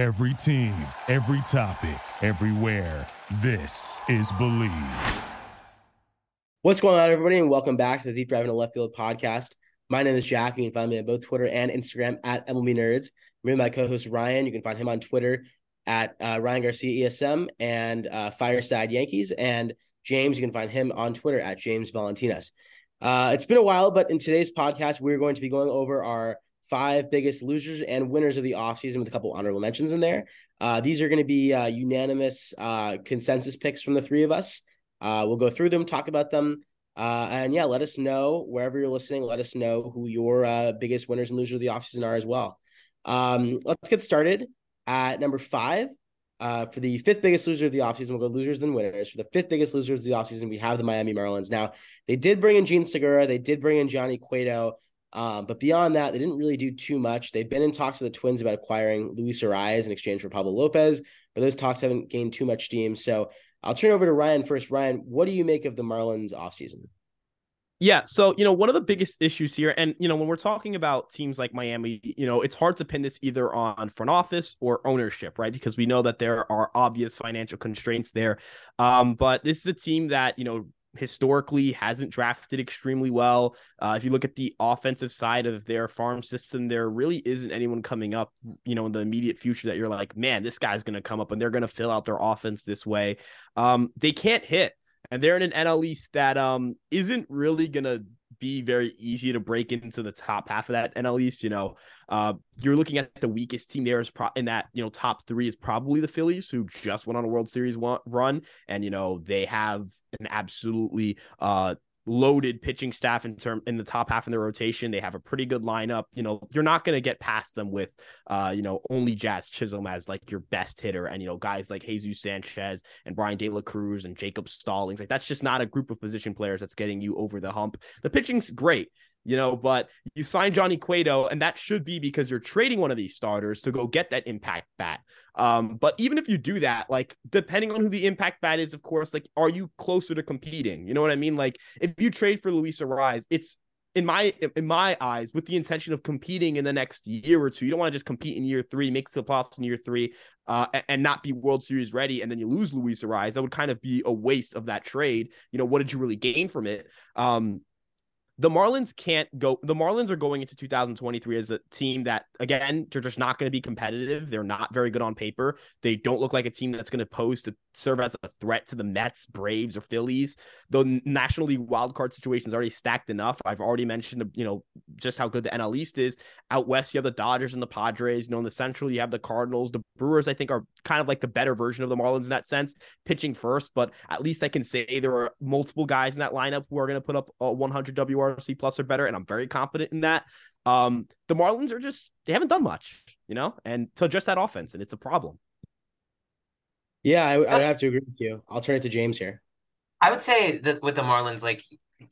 Every team, every topic, everywhere. This is Believe. What's going on, everybody, and welcome back to the Deep Dive into Left Field podcast. My name is Jack. You can find me on both Twitter and Instagram at MLB Nerds. Me and my co-host Ryan. You can find him on Twitter at uh, Ryan Garcia ESM and uh, Fireside Yankees. And James, you can find him on Twitter at James Valentinas. Uh, it's been a while, but in today's podcast, we're going to be going over our five biggest losers and winners of the offseason with a couple honorable mentions in there. Uh, these are going to be uh, unanimous uh, consensus picks from the three of us. Uh, we'll go through them, talk about them. Uh, and yeah, let us know wherever you're listening. Let us know who your uh, biggest winners and losers of the offseason are as well. Um, let's get started at number five. For the fifth biggest loser of the offseason, we'll go losers and winners. For the fifth biggest losers of the offseason, we have the Miami Marlins. Now, they did bring in Jean Segura, they did bring in Johnny Cueto, um, but beyond that, they didn't really do too much. They've been in talks with the Twins about acquiring Luis Arraez in exchange for Pablo Lopez, but those talks haven't gained too much steam. So I'll turn over to Ryan first. Ryan, what do you make of the Marlins offseason? Yeah, so you know, one of the biggest issues here, and you know, when we're talking about teams like Miami, you know, it's hard to pin this either on front office or ownership, right? Because we know that there are obvious financial constraints there. Um, but this is a team that you know historically hasn't drafted extremely well. Uh, if you look at the offensive side of their farm system, there really isn't anyone coming up, you know, in the immediate future that you're like, man, this guy's going to come up and they're going to fill out their offense this way. Um, they can't hit and they're in an NL East that um isn't really gonna be very easy to break into the top half of that NL East. You know, uh, you're looking at the weakest team there is pro- in that you know top three is probably the Phillies, who just went on a World Series run, and you know they have an absolutely uh loaded pitching staff in term in the top half of their rotation. They have a pretty good lineup. You know, you're not going to get past them with, uh, you know, only Jazz Chisholm as like your best hitter, and you know, guys like Jesus Sanchez and Bryan De La Cruz and Jacob Stallings. Like that's just not a group of position players that's getting you over the hump. The pitching's great you know, but you sign Johnny Cueto, and that should be because you're trading one of these starters to go get that impact bat. Um, but even if you do that, like depending on who the impact bat is, of course, like are you closer to competing? You know what I mean? Like if you trade for Luis Arraez, it's in my in my eyes with the intention of competing in the next year or two. You don't want to just compete in year three, make the playoffs in year three, uh, and, not be World Series ready, and then you lose Luis Arraez. That would kind of be a waste of that trade. You know, what did you really gain from it? Um, the Marlins can't go. The Marlins are going into 2023 as a team that, again, they're just not going to be competitive. They're not very good on paper. They don't look like a team that's going to pose to serve as a threat to the Mets, Braves, or Phillies. The National League wildcard situation is already stacked enough. I've already mentioned, you know, just how good the NL East is. Out west, you have the Dodgers and the Padres. You know, in the Central, you have the Cardinals. The Brewers, I think, are kind of like the better version of the Marlins in that sense, pitching first. But at least I can say there are multiple guys in that lineup who are going to put up a 100 WRC plus or better, and I'm very confident in that. Um, the Marlins are just they haven't done much, you know, and so just that offense, and it's a problem. Yeah, I, I would have to agree with you. I'll turn it to James here. I would say that with the Marlins, like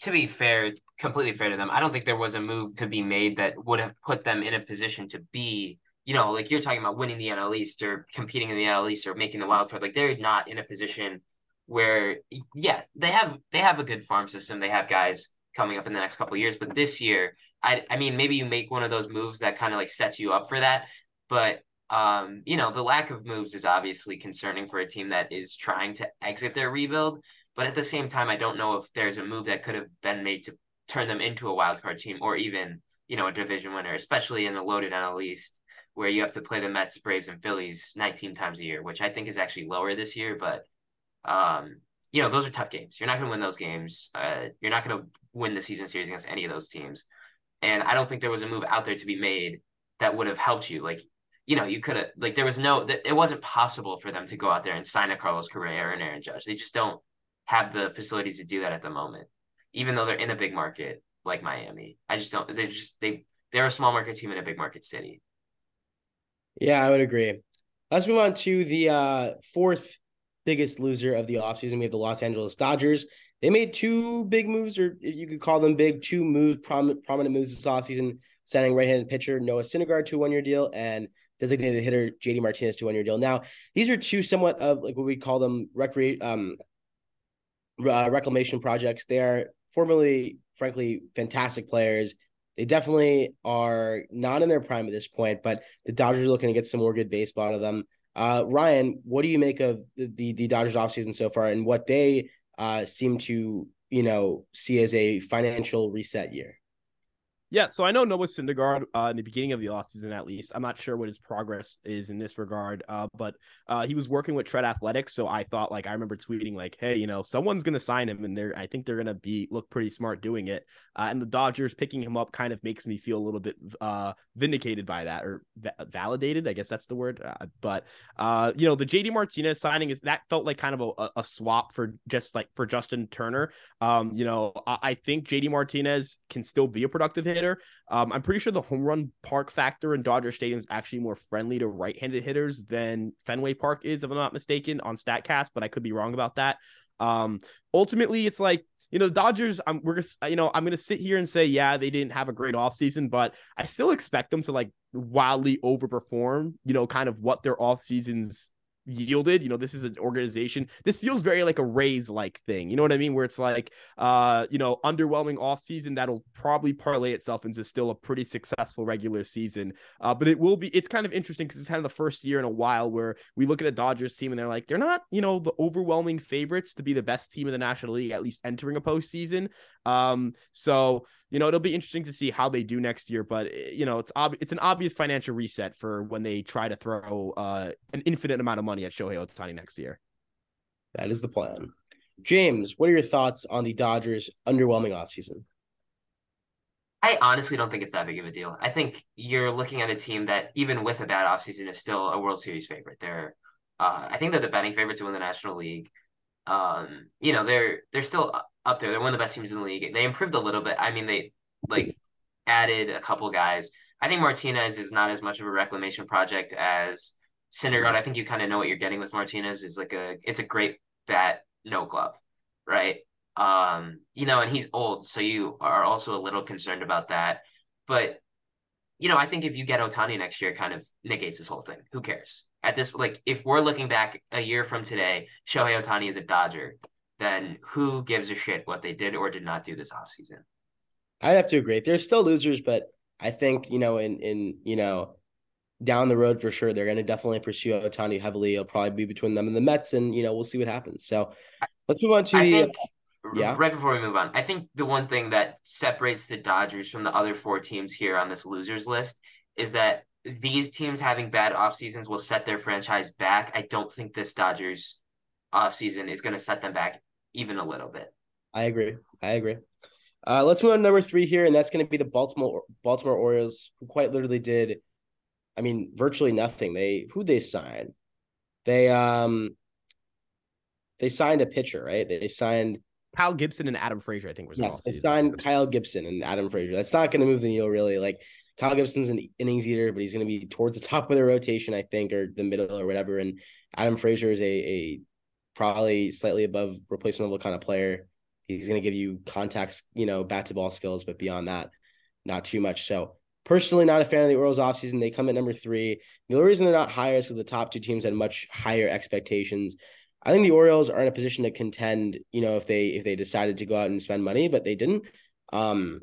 to be fair, completely fair to them, I don't think there was a move to be made that would have put them in a position to be, you know, like you're talking about winning the NL East or competing in the NL East or making the wild card. Like they're not in a position where, yeah, they have they have a good farm system. They have guys coming up in the next couple years, but this year, I I mean, maybe you make one of those moves that kind of like sets you up for that, but um, you know, the lack of moves is obviously concerning for a team that is trying to exit their rebuild. But at the same time, I don't know if there's a move that could have been made to turn them into a wild card team or even, you know, a division winner, especially in the loaded NL East where you have to play the Mets, Braves, and Phillies 19 times a year, which I think is actually lower this year. But, um, you know, those are tough games. You're not going to win those games. Uh, you're not going to win the season series against any of those teams. And I don't think there was a move out there to be made that would have helped you. Like you know, you could have like there was no it wasn't possible for them to go out there and sign a Carlos Correa or an Aaron Judge. They just don't have the facilities to do that at the moment, even though they're in a big market like Miami. I just don't. They just they they're a small market team in a big market city. Yeah, I would agree. Let's move on to the uh, fourth biggest loser of the offseason. We have the Los Angeles Dodgers. They made two big moves, or if you could call them big, two moves, prominent, prominent moves this offseason, signing right-handed pitcher Noah Syndergaard to a one-year deal and designated hitter JD Martinez to a one year deal. Now, these are two somewhat of like what we call them um uh, reclamation projects. They are formerly, frankly, fantastic players. they definitely are not in their prime at this point, but the Dodgers are looking to get some more good baseball out of them. Uh, Ryan, what do you make of the, the, the Dodgers offseason so far and what they uh, seem to, you know, see as a financial reset year? Yeah, so I know Noah Syndergaard uh, in the beginning of the offseason, at least. I'm not sure what his progress is in this regard, uh, but uh, he was working with Tread Athletics. So I thought, like, I remember tweeting, like, hey, you know, someone's going to sign him, and they're, I think they're going to be look pretty smart doing it. Uh, and the Dodgers picking him up kind of makes me feel a little bit uh, vindicated by that or va- validated. I guess that's the word. Uh, but, you know, the JD Martinez signing is that felt like kind of a, a swap for just like for Justin Turner. Um, you know, I, I think JD Martinez can still be a productive hit hitter. Um, I'm pretty sure the home run park factor in Dodger Stadium is actually more friendly to right-handed hitters than Fenway Park is, if I'm not mistaken, on Statcast, but I could be wrong about that. Um, ultimately, it's like you know, the Dodgers, I'm we're you know, I'm gonna sit here and say, yeah, they didn't have a great offseason, but I still expect them to like wildly overperform, you know, kind of what their off seasons yielded. You know, this is an organization. This feels very like a Rays like thing. You know what I mean? Where it's like, uh, you know, underwhelming offseason that'll probably parlay itself into still a pretty successful regular season. Uh, but it will be. It's kind of interesting because it's kind of the first year in a while where we look at a Dodgers team and they're like, they're not, you know, the overwhelming favorites to be the best team in the National League, at least entering a postseason. Um, so you know, it'll be interesting to see how they do next year. But eh, you know, it's ob- it's an obvious financial reset for when they try to throw uh, an infinite amount of money at Shohei Ohtani next year. That is the plan. James, what are your thoughts on the Dodgers' underwhelming offseason? I honestly don't think it's that big of a deal. I think you're looking at a team that, even with a bad offseason, is still a World Series favorite. They're, uh, I think they're the betting favorite to win the National League. Um, you know, they're they're still up there. They're one of the best teams in the league. They improved a little bit. I mean, they like added a couple guys. I think Martinez is not as much of a reclamation project as Syndergaard. I think you kind of know what you're getting with Martinez. Is like a it's a great bat, no glove, right? Um, you know, and he's old, so you are also a little concerned about that. But you know, I think if you get Ohtani next year, kind of negates this whole thing. Who cares? At this, like, if we're looking back a year from today, Shohei Ohtani is a Dodger then who gives a shit what they did or did not do this offseason? I'd have to agree. They're still losers, but I think, you know, in in you know, down the road for sure, they're gonna definitely pursue Ohtani heavily. It'll probably be between them and the Mets, and you know, we'll see what happens. So let's move on to I the think, yeah. Right before we move on, I think the one thing that separates the Dodgers from the other four teams here on this losers list is that these teams having bad off seasons will set their franchise back. I don't think this Dodgers off season is going to set them back even a little bit. I agree. I agree. Uh, let's move on to number three here, and that's going to be the Baltimore Baltimore Orioles, who quite literally did, I mean, virtually nothing. They who they signed, they um, they signed a pitcher, right? They signed Kyle Gibson and Adam Frazier. I think was yes. They signed Kyle Gibson and Adam Frazier. That's not going to move the needle really. Like Kyle Gibson's an innings eater, but he's going to be towards the top of the rotation, I think, or the middle or whatever. And Adam Frazier is a a probably slightly above replacement level kind of player. He's going to give you contacts, you know, bat to ball skills, but beyond that, not too much. So personally, not a fan of the Orioles offseason. They come at number three. The only reason they're not higher is because the top two teams had much higher expectations. I think the Orioles are in a position to contend, you know, if they if they decided to go out and spend money, but they didn't. Um,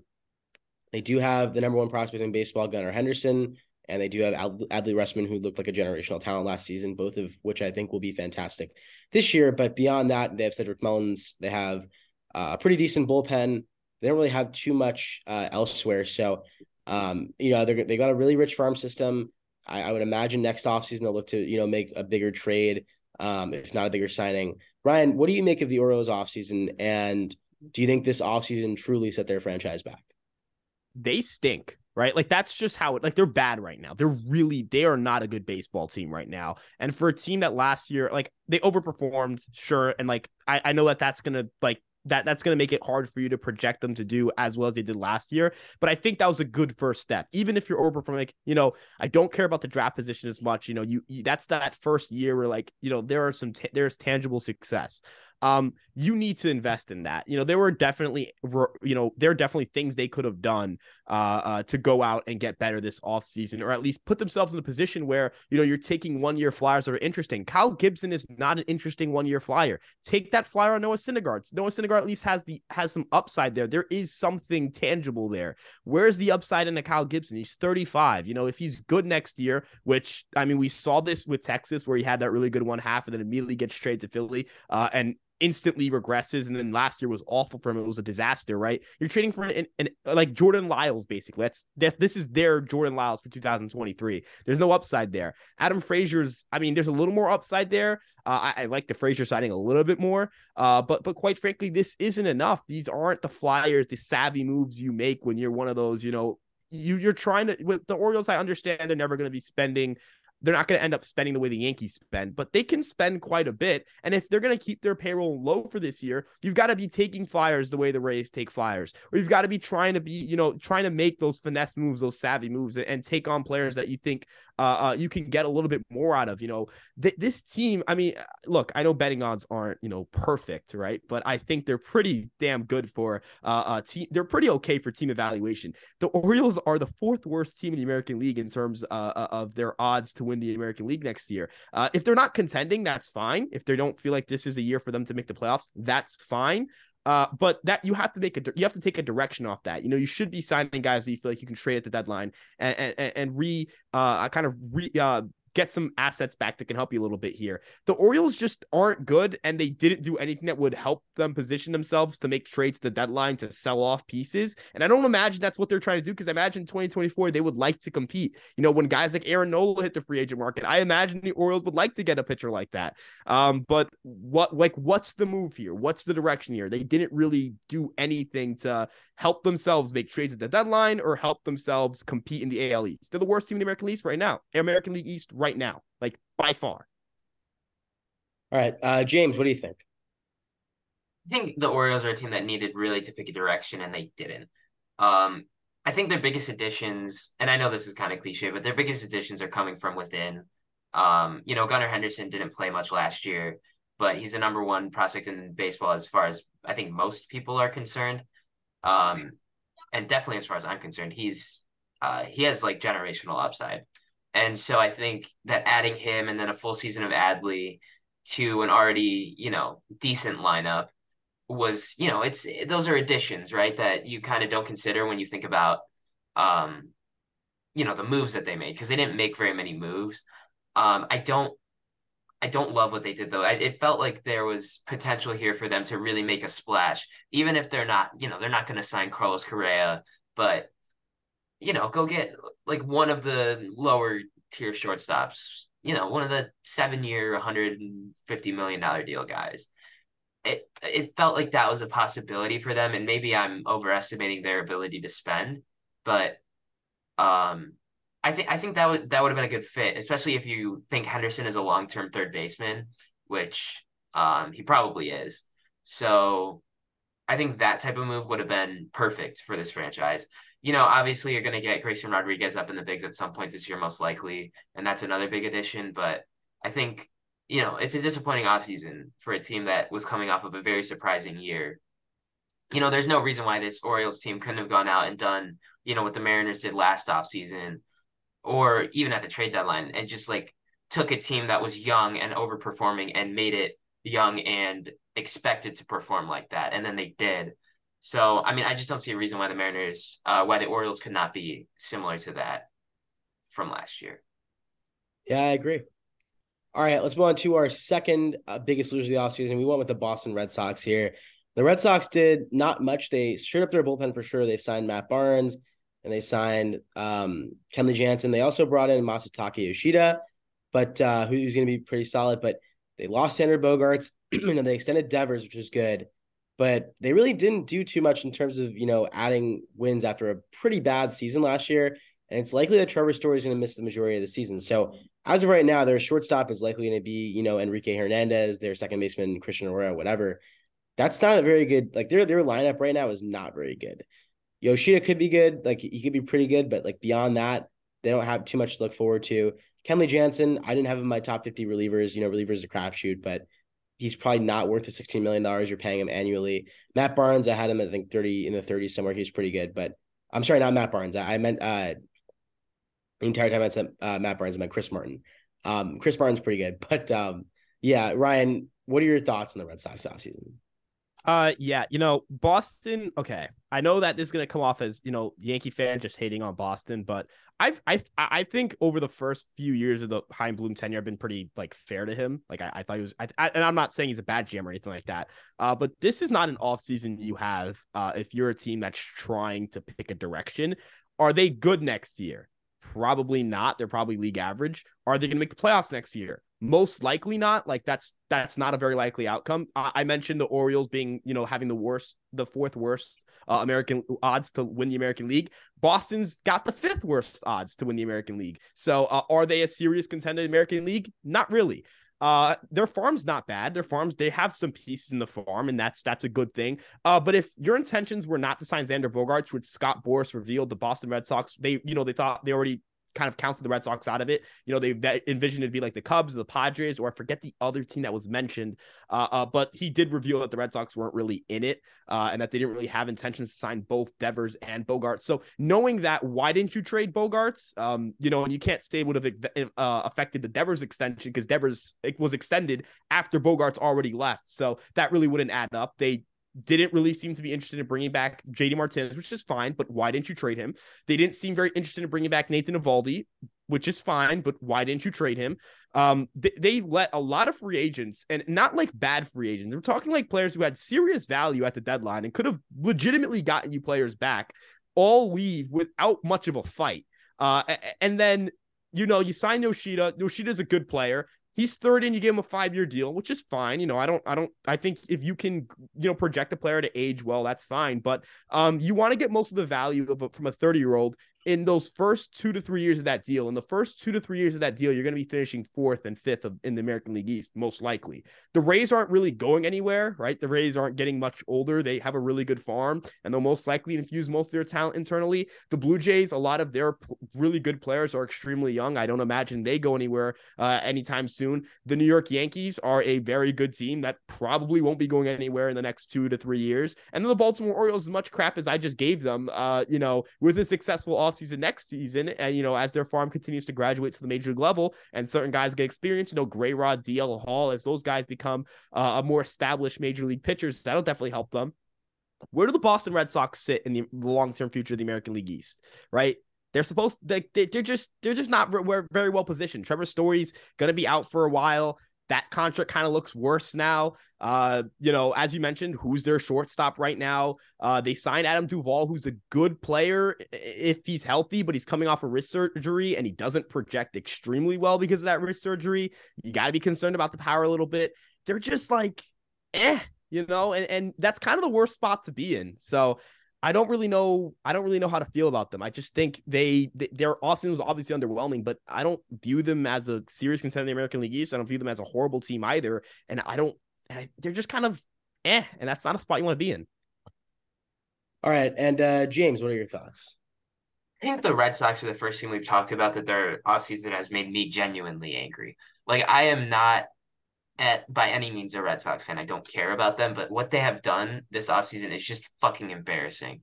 they do have the number one prospect in baseball, Gunnar Henderson and they do have Adley Rutschman, who looked like a generational talent last season, both of which I think will be fantastic this year. But beyond that, they have Cedric Mullins. They have uh, a pretty decent bullpen. They don't really have too much uh, elsewhere. So, um, you know, they they got a really rich farm system. I, I, would imagine next offseason they'll look to, you know, make a bigger trade, um, if not a bigger signing. Ryan, what do you make of the Orioles offseason? And do you think this offseason truly set their franchise back? They stink right? Like that's just how it like they're bad right now. They're really they are not a good baseball team right now. And for a team that last year like they overperformed, sure, and like I, I know that that's gonna like that that's going to make it hard for you to project them to do as well as they did last year. But I think that was a good first step. Even if you're overperforming, like you know, I don't care about the draft position as much. You know, you, you that's that first year where like you know there are some there's tangible success. Um, you need to invest in that. You know, there were definitely, you know, there are definitely things they could have done uh, uh, to go out and get better this offseason, or at least put themselves in a position where, you know, you're taking one year flyers that are interesting. Kyle Gibson is not an interesting one year flyer. Take that flyer on Noah Syndergaard. Noah Syndergaard at least has the has some upside there. There is something tangible there. Where's the upside in a Kyle Gibson? He's 35. You know, if he's good next year, which I mean, we saw this with Texas where he had that really good one half and then immediately gets traded to Philly. Uh, and instantly regresses and then last year was awful for him. It was a disaster right? You're trading for an, an, an, like jordan lyles basically. That's that this is their jordan lyles for 2023 there's no upside there. Adam frazier's i mean there's a little more upside there. Uh, I, I, like the frazier signing a little bit more uh, but but quite frankly this isn't enough. These aren't the flyers the savvy moves you make when you're one of those you know you you're trying to with the Orioles. I understand they're never going to be spending they're not going to end up spending the way the Yankees spend, but they can spend quite a bit. And if they're going to keep their payroll low for this year, you've got to be taking flyers the way the Rays take flyers, or you've got to be trying to be, you know, trying to make those finesse moves, those savvy moves, and take on players that you think uh, uh, you can get a little bit more out of. You know, th- this team. I mean, look, I know betting odds aren't you know perfect, right? But I think they're pretty damn good for uh, uh team. They're pretty okay for team evaluation. The Orioles are the fourth worst team in the American League in terms uh, uh of their odds to win the American League next year. Uh, if they're not contending, that's fine. If they don't feel like this is a year for them to make the playoffs, that's fine. Uh, but that you have to make a you have to take a direction off that. You know, you should be signing guys that you feel like you can trade at the deadline and and, and re uh kind of re uh get some assets back that can help you a little bit here. The Orioles just aren't good, and they didn't do anything that would help them position themselves to make trades the deadline to sell off pieces. And I don't imagine that's what they're trying to do because I imagine 2024 they would like to compete. You know, when guys like Aaron Nola hit the free agent market, I imagine the Orioles would like to get a pitcher like that. Um, but what like what's the move here? What's the direction here? They didn't really do anything to help themselves make trades at the deadline or help themselves compete in the AL East. They're the worst team in the American League right now. American League East right now, like by far. All right, uh, James, what do you think? I think the Orioles are a team that needed really to pick a direction, and they didn't. Um, I think their biggest additions, and I know this is kind of cliche, but their biggest additions are coming from within. Um, you know, Gunnar Henderson didn't play much last year, but he's the number one prospect in baseball as far as I think most people are concerned. Um, and definitely as far as I'm concerned, he's uh, he has like generational upside. And so I think that adding him and then a full season of Adley to an already, you know, decent lineup was, you know, it's those are additions, right? That you kind of don't consider when you think about um, you know, the moves that they made because they didn't make very many moves. Um, I don't I don't love what they did though. I, it felt like there was potential here for them to really make a splash, even if they're not, you know, they're not going to sign Carlos Correa, but you know, go get like one of the lower tier shortstops, you know, one of the seven year, 150 million dollar deal guys. It it felt like that was a possibility for them, and maybe I'm overestimating their ability to spend, but um I think I think that would that would have been a good fit, especially if you think Henderson is a long term third baseman, which um, he probably is. So I think that type of move would have been perfect for this franchise. You know, obviously you're going to get Grayson Rodriguez up in the bigs at some point this year, most likely, and that's another big addition. But I think you know it's a disappointing offseason for a team that was coming off of a very surprising year. You know, there's no reason why this Orioles team couldn't have gone out and done you know what the Mariners did last offseason or even at the trade deadline and just like took a team that was young and overperforming and made it young and expected to perform like that. And then they did. So, I mean, I just don't see a reason why the Mariners, uh, why the Orioles could not be similar to that from last year. Yeah, I agree. All right, let's move on to our second uh, biggest loser of the offseason. We went with the Boston Red Sox here. The Red Sox did not much. They shored up their bullpen for sure. They signed Matt Barnes and they signed um, Kenley Jansen. They also brought in Masataka Yoshida, but uh, who's going to be pretty solid. But they lost Xander Bogaerts, and they extended Devers, which was good. But they really didn't do too much in terms of you know adding wins after a pretty bad season last year. And it's likely that Trevor Story is going to miss the majority of the season. So as of right now, their shortstop is likely going to be you know Enrique Hernandez, their second baseman Christian Arroyo, whatever. That's not a very good like their their lineup right now is not very good. Yoshida could be good. Like he could be pretty good, but like beyond that, they don't have too much to look forward to. Kenley Jansen, I didn't have him in my top 50 relievers. You know, relievers a crapshoot, but he's probably not worth the $16 million you're paying him annually. Matt Barnes, I had him, I think 30 in the 30s somewhere. He's pretty good, but I'm sorry, not Matt Barnes. I, I meant uh, the entire time I said uh, Matt Barnes, I meant Chris Martin. Um, Chris Martin's pretty good, but um, yeah, Ryan, what are your thoughts on the Red Sox offseason? Uh, yeah, you know, Boston. Okay, I know that this is gonna come off as you know Yankee fan just hating on Boston, but I've I I think over the first few years of the Chaim Bloom tenure, I've been pretty like fair to him. Like I, I thought he was, I, I, and I'm not saying he's a bad GM or anything like that. Uh, but this is not an off season you have. Uh, if you're a team that's trying to pick a direction, are they good next year? Probably not. They're probably league average. Are they going to make the playoffs next year? Most likely not. Like that's that's not a very likely outcome. I, I mentioned the Orioles being, you know, having the worst, the fourth worst uh, American odds to win the American League. Boston's got the fifth worst odds to win the American League. So uh, are they a serious contender in the American League? Not really. Uh, their farm's not bad. Their farms they have some pieces in the farm, and that's that's a good thing. Uh, but if your intentions were not to sign Xander Bogaerts, which Scott Boras revealed, the Boston Red Sox they you know they thought they already kind of counted the Red Sox out of it. You know, they envisioned it to be like the Cubs, the Padres, or I forget the other team that was mentioned. Uh, uh, but he did reveal that the Red Sox weren't really in it uh, and that they didn't really have intentions to sign both Devers and Bogaerts. So knowing that, why didn't you trade Bogaerts? Um, you know, and you can't say would have uh, affected the Devers extension because Devers it was extended after Bogaerts already left. So that really wouldn't add up. They didn't really seem to be interested in bringing back JD Martinez, which is fine, but why didn't you trade him? They didn't seem very interested in bringing back Nathan Eovaldi, which is fine, but why didn't you trade him? Um, they, they let a lot of free agents and not like bad free agents. They're talking like players who had serious value at the deadline and could have legitimately gotten you players back, all leave without much of a fight. Uh, and then you know, you sign Yoshida. Yoshida's a good player he's third and you give him a five year deal, which is fine. You know, I don't, I don't, I think if you can, you know, project a player to age well, that's fine. But um, you want to get most of the value of a, from a 30 year old in those first two to three years of that deal, in the first two to three years of that deal, you're going to be finishing fourth and fifth of, in the American League East, most likely. The Rays aren't really going anywhere, right? The Rays aren't getting much older. They have a really good farm, and they'll most likely infuse most of their talent internally. The Blue Jays, a lot of their p- really good players are extremely young. I don't imagine they go anywhere uh, anytime soon. The New York Yankees are a very good team that probably won't be going anywhere in the next two to three years. And then the Baltimore Orioles, as much crap as I just gave them, uh, you know, with a successful off offseason next season, and you know, as their farm continues to graduate to the major league level, and certain guys get experience, you know, Grayrod, DL Hall, as those guys become uh, a more established major league pitchers, that'll definitely help them. Where do the Boston Red Sox sit in the long term future of the American League East? Right, they're supposed they, they're just they're just not very well positioned. Trevor Story's to be out for a while that contract kind of looks worse now. Uh, you know, as you mentioned, who's their shortstop right now? Uh, they signed Adam Duvall, who's a good player if he's healthy, but he's coming off a wrist surgery and he doesn't project extremely well because of that wrist surgery. You got to be concerned about the power a little bit. They're just like, eh, you know, and, and that's kind of the worst spot to be in. So I don't really know. I don't really know how to feel about them. I just think they, they their offseason was obviously underwhelming, but I don't view them as a serious contender in the American League East. I don't view them as a horrible team either, and I don't. And I, they're just kind of eh, and that's not a spot you want to be in. All right, and uh, James, what are your thoughts? I think the Red Sox are the first team we've talked about that their offseason has made me genuinely angry. Like I am not at by any means a Red Sox fan. I don't care about them, but what they have done this offseason is just fucking embarrassing.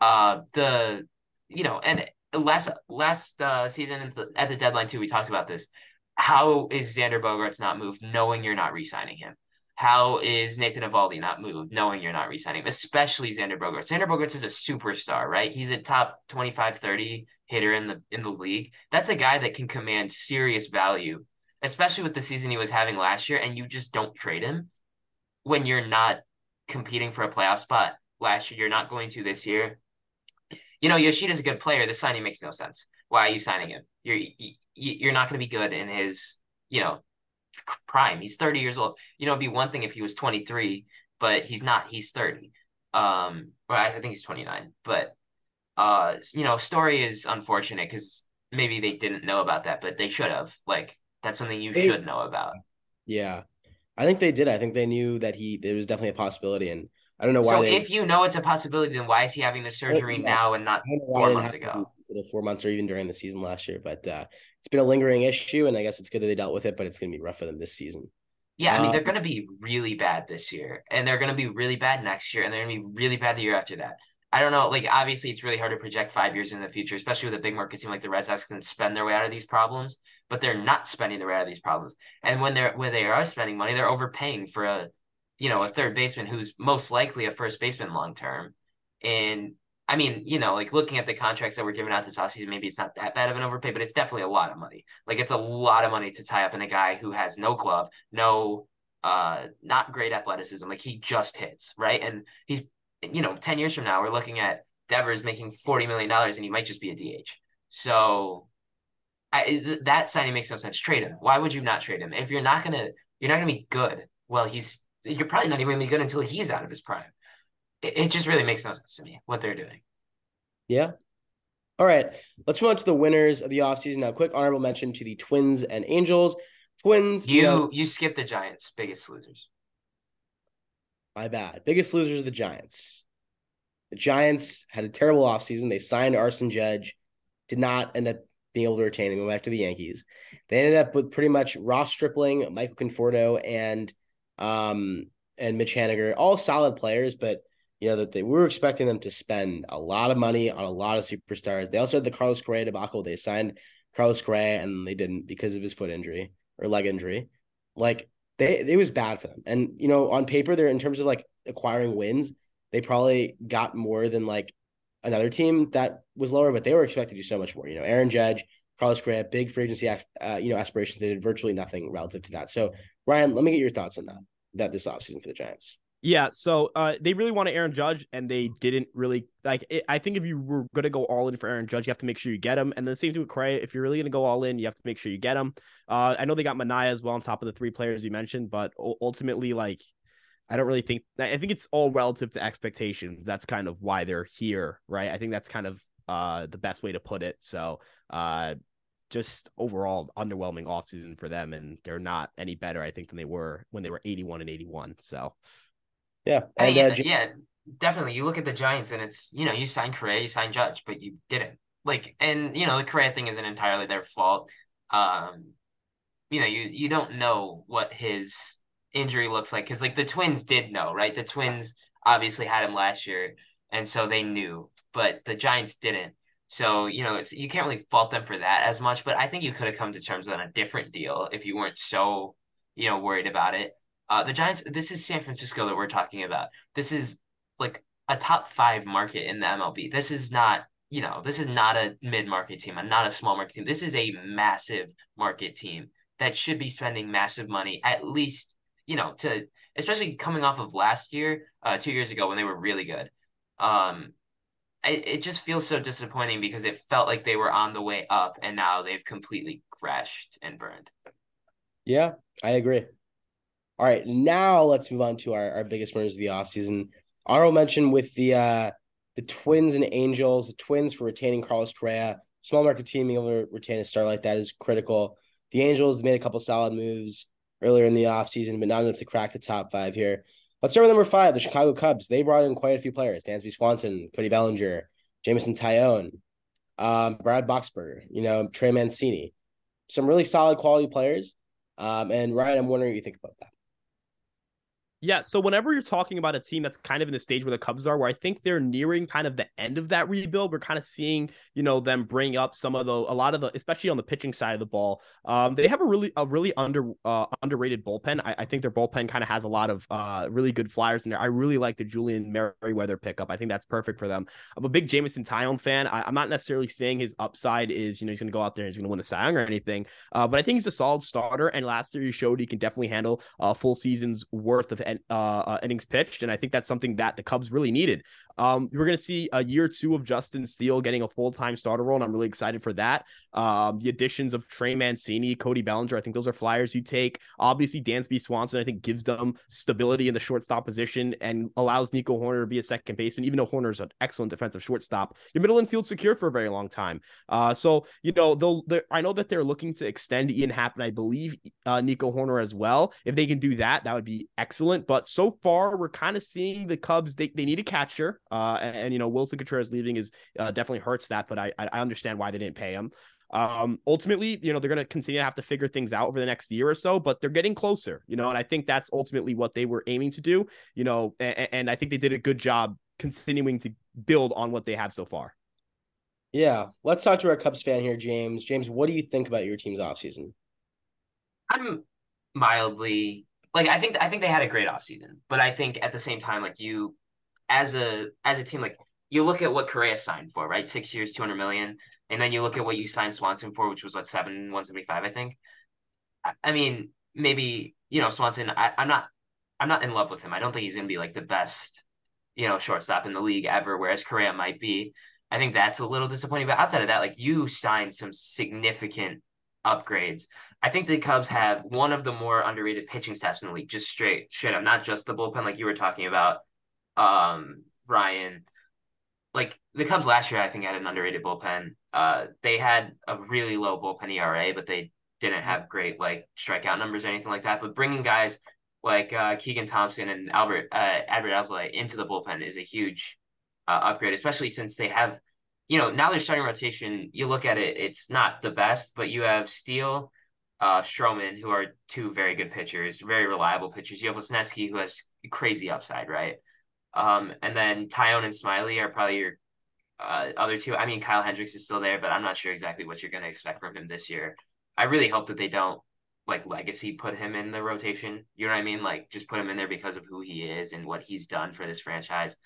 Uh the you know, and last last uh season at the, at the deadline too, we talked about this. How is Xander Bogaerts not moved knowing you're not re-signing him? How is Nathan Eovaldi not moved knowing you're not re-signing him? Especially Xander Bogaerts. Xander Bogaerts is a superstar, right? He's a top 25, 30 hitter in the in the league. That's a guy that can command serious value especially with the season he was having last year, and you just don't trade him when you're not competing for a playoff spot last year. You're not going to this year. You know, Yoshida's a good player. The signing makes no sense. Why are you signing him? You're you're not going to be good in his you know prime. He's 30 years old. You know, it'd be one thing if he was 23, but he's not. He's 30. Um, well, I think he's 29. But uh, you know, story is unfortunate because maybe they didn't know about that, but they should have. Like that's something you they, should know about. Yeah. I think they did. I think they knew that he there was definitely a possibility and I don't know why. So they, if you know it's a possibility, then why is he having the surgery now and not four months ago? Four months or even during the season last year, but uh, it's been a lingering issue, and I guess it's good that they dealt with it. But it's going to be rough for them this season. Yeah, I mean Uh, they're going to be really bad this year, and they're going to be really bad next year, and they're going to be really bad the year after that. I don't know. Like obviously, it's really hard to project five years in the future, especially with a big market team like the Red Sox can spend their way out of these problems, but they're not spending their way out of these problems. And when they're when they are spending money, they're overpaying for a, you know, a third baseman who's most likely a first baseman long term. And I mean, you know, like looking at the contracts that were given out this offseason, maybe it's not that bad of an overpay, but it's definitely a lot of money. Like it's a lot of money to tie up in a guy who has no glove, no uh not great athleticism. Like he just hits, right? And he's you know, 10 years from now, we're looking at Devers making $40 million and he might just be a DH. So I, that signing makes no sense. Trade him. Why would you not trade him? If you're not gonna, you're not gonna be good. Well, he's you're probably not even gonna be good until he's out of his prime. It, it just really makes no sense to me what they're doing. Yeah. All right. Let's move on to the winners of the offseason. Now, quick honorable mention to the Twins and Angels. Twins, You you know, you skip the Giants' biggest losers. My bad. Biggest losers are the Giants. The Giants had a terrible offseason. They signed Aaron Judge, did not end up being able to retain him, went back to the Yankees. They ended up with pretty much Ross Stripling, Michael Conforto, and um and Mitch Haniger, all solid players, but you know that they we were expecting them to spend a lot of money on a lot of superstars. They also had the Carlos Correa debacle. They signed Carlos Correa and they didn't because of his foot injury or leg injury. Like they it was bad for them. And you know, on paper, they're in terms of like acquiring wins, they probably got more than like another team that was lower, but they were expected to do so much more. You know, Aaron Judge, Carlos Correa, big free agency, uh, you know, aspirations. They did virtually nothing relative to that. So, Ryan, let me get your thoughts on that. That this offseason for the Giants. Yeah, so uh, they really wanted Aaron Judge, and they didn't really like. It, I think if you were to go all in for Aaron Judge, you have to make sure you get him. And the same thing with Correa. If you're really to go all in, you have to make sure you get him. Uh, I know they got Manaea as well on top of the three players you mentioned, but ultimately, like, I don't really think. I think it's all relative to expectations. That's kind of why they're here, right? I think that's kind of uh, the best way to put it. So, uh, just overall underwhelming offseason for them, and they're not any better, I think, than they were when they were 81 and 81. So. Yeah, and, yeah, uh, yeah, definitely. You look at the Giants, and it's you know you sign Correa, you sign Judge, but you didn't. Like, and you know the Correa thing isn't entirely their fault. Um, you know, you you don't know what his injury looks like because like the Twins did know, right? The Twins obviously had him last year, and so they knew, but the Giants didn't. So you know, it's you can't really fault them for that as much. But I think you could have come to terms on a different deal if you weren't so you know worried about it. Uh, the Giants. This is San Francisco that we're talking about. This is like a top five market in the MLB. This is not, you know, this is not a mid market team, and not a small market team. This is a massive market team that should be spending massive money, at least, you know, to especially coming off of last year, uh, two years ago when they were really good. Um, it, it just feels so disappointing because it felt like they were on the way up, and now they've completely crashed and burned. yeah, I agree. All right, now let's move on to our, our biggest winners of the offseason. Honorable mention with the uh the Twins and Angels. The Twins for retaining Carlos Correa. Small market team being able to retain a star like that is critical. The Angels made a couple solid moves earlier in the offseason, but not enough to crack the top five here. Let's start with number five, the Chicago Cubs. They brought in quite a few players: Dansby Swanson, Cody Bellinger, Jameson Taillon, um, Brad Boxberger, you know, Trey Mancini. Some really solid quality players. Um, and Ryan, I'm wondering what you think about that. Yeah, so whenever you're talking about a team that's kind of in the stage where the Cubs are, where I think they're nearing kind of the end of that rebuild, we're kind of seeing, you know, them bring up some of the a lot of the, especially on the pitching side of the ball. Um, they have a really a really under uh, underrated bullpen. I, I think their bullpen kind of has a lot of uh really good flyers in there. I really like the Julian Merryweather pickup. I think that's perfect for them. I'm a big Jameson Taillon fan. I, am not necessarily saying his upside is, you know, he's going to go out there and he's going to win the Cy Young or anything, uh, but I think he's a solid starter. And last year he showed he can definitely handle a full season's worth of uh, uh, innings pitched, and I think that's something that the Cubs really needed. Um, we're going to see a year two of Justin Steele getting a full time starter role, and I'm really excited for that. Um, the additions of Trey Mancini, Cody Bellinger, I think those are flyers you take. Obviously, Dansby Swanson, I think, gives them stability in the shortstop position and allows Nico Hoerner to be a second baseman, even though Hoerner is an excellent defensive shortstop. Your middle infield secure for a very long time. Uh, so you know, they'll. I know that they're looking to extend Ian Happ, and I believe uh, Nico Hoerner as well. If they can do that, that would be excellent. But so far, we're kind of seeing the Cubs. They, they need a catcher, uh, and, and, you know Willson Contreras leaving is uh, definitely hurts that. But I I understand why they didn't pay him. Um, ultimately, you know, they're going to continue to have to figure things out over the next year or so, but they're getting closer, you know, and I think that's ultimately what they were aiming to do, you know, and, and I think they did a good job continuing to build on what they have so far. Yeah. Let's talk to our Cubs fan here, James. James, what do you think about your team's offseason? I'm mildly like I think I think they had a great offseason, but I think at the same time, like you as a as a team, like you look at what Correa signed for, right? Six years, two hundred million. And then you look at what you signed Swanson for, which was what seven one seventy five, I think. I, I, mean, maybe you know Swanson. I, I'm not, I'm not in love with him. I don't think he's gonna be like the best, you know, shortstop in the league ever. Whereas Correa might be. I think that's a little disappointing. But outside of that, like you signed some significant upgrades. I think the Cubs have one of the more underrated pitching staffs in the league. Just straight, straight up, not just the bullpen like you were talking about, um, Ryan like the Cubs last year, I think had an underrated bullpen. Uh, they had a really low bullpen ERA, but they didn't have great like strikeout numbers or anything like that. But bringing guys like uh, Keegan Thompson and Albert uh, Adbert Alzolay into the bullpen is a huge uh, upgrade, especially since they have, you know, now their starting rotation. You look at it; it's not the best, but you have Steele, uh, Stroman, who are two very good pitchers, very reliable pitchers. You have Wesneski, who has crazy upside, right? Um, and then Taillon and Smiley are probably your uh, other two. I mean, Kyle Hendricks is still there, but I'm not sure exactly what you're going to expect from him this year. I really hope that they don't like legacy put him in the rotation. You know what I mean? Like just put him in there because of who he is and what he's done for this franchise,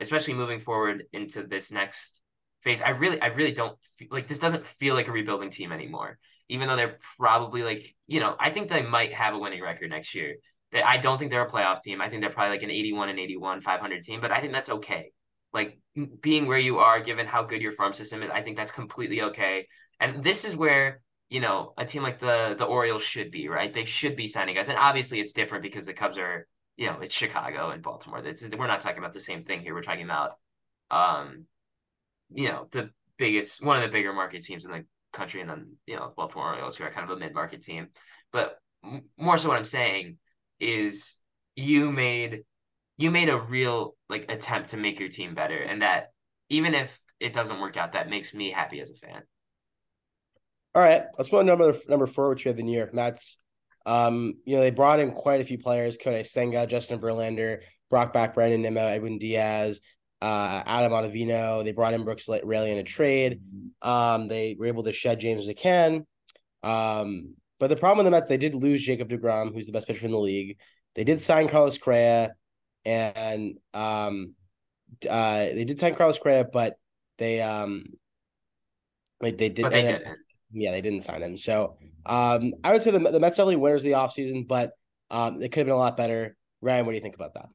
especially moving forward into this next phase. I really, I really don't feel, like this doesn't feel like a rebuilding team anymore. Even though they're probably like, you know, I think they might have a winning record next year. I don't think they're a playoff team. I think they're probably like an 81 and 81, 500 team, but I think that's okay. Like being where you are, given how good your farm system is, I think that's completely okay. And this is where, you know, a team like the the Orioles should be, right? They should be signing guys. And obviously it's different because the Cubs are, you know, it's Chicago and Baltimore. It's, we're not talking about the same thing here. We're talking about, um, you know, the biggest, one of the bigger market teams in the country, and then, you know, Baltimore Orioles, who are kind of a mid market team. But more so what I'm saying is you made you made a real like attempt to make your team better and that even if it doesn't work out that makes me happy as a fan all right let's go on number number four which we have the new york mets um you know they brought in quite a few players Kodai Senga, justin verlander brought back brandon nimmo edwin diaz uh, Adam Ottavino. They brought in Brooks Raley in a trade. Um, they were able to shed James McCann. Um, but the problem with the Mets, they did lose Jacob DeGrom, who's the best pitcher in the league. They did sign Carlos Correa, and um, uh, they did sign Carlos Correa, but they um, like they did. But they didn't. Yeah, they didn't sign him. So um, I would say the the Mets definitely winners of the offseason, but um, it could have been a lot better. Ryan, what do you think about that?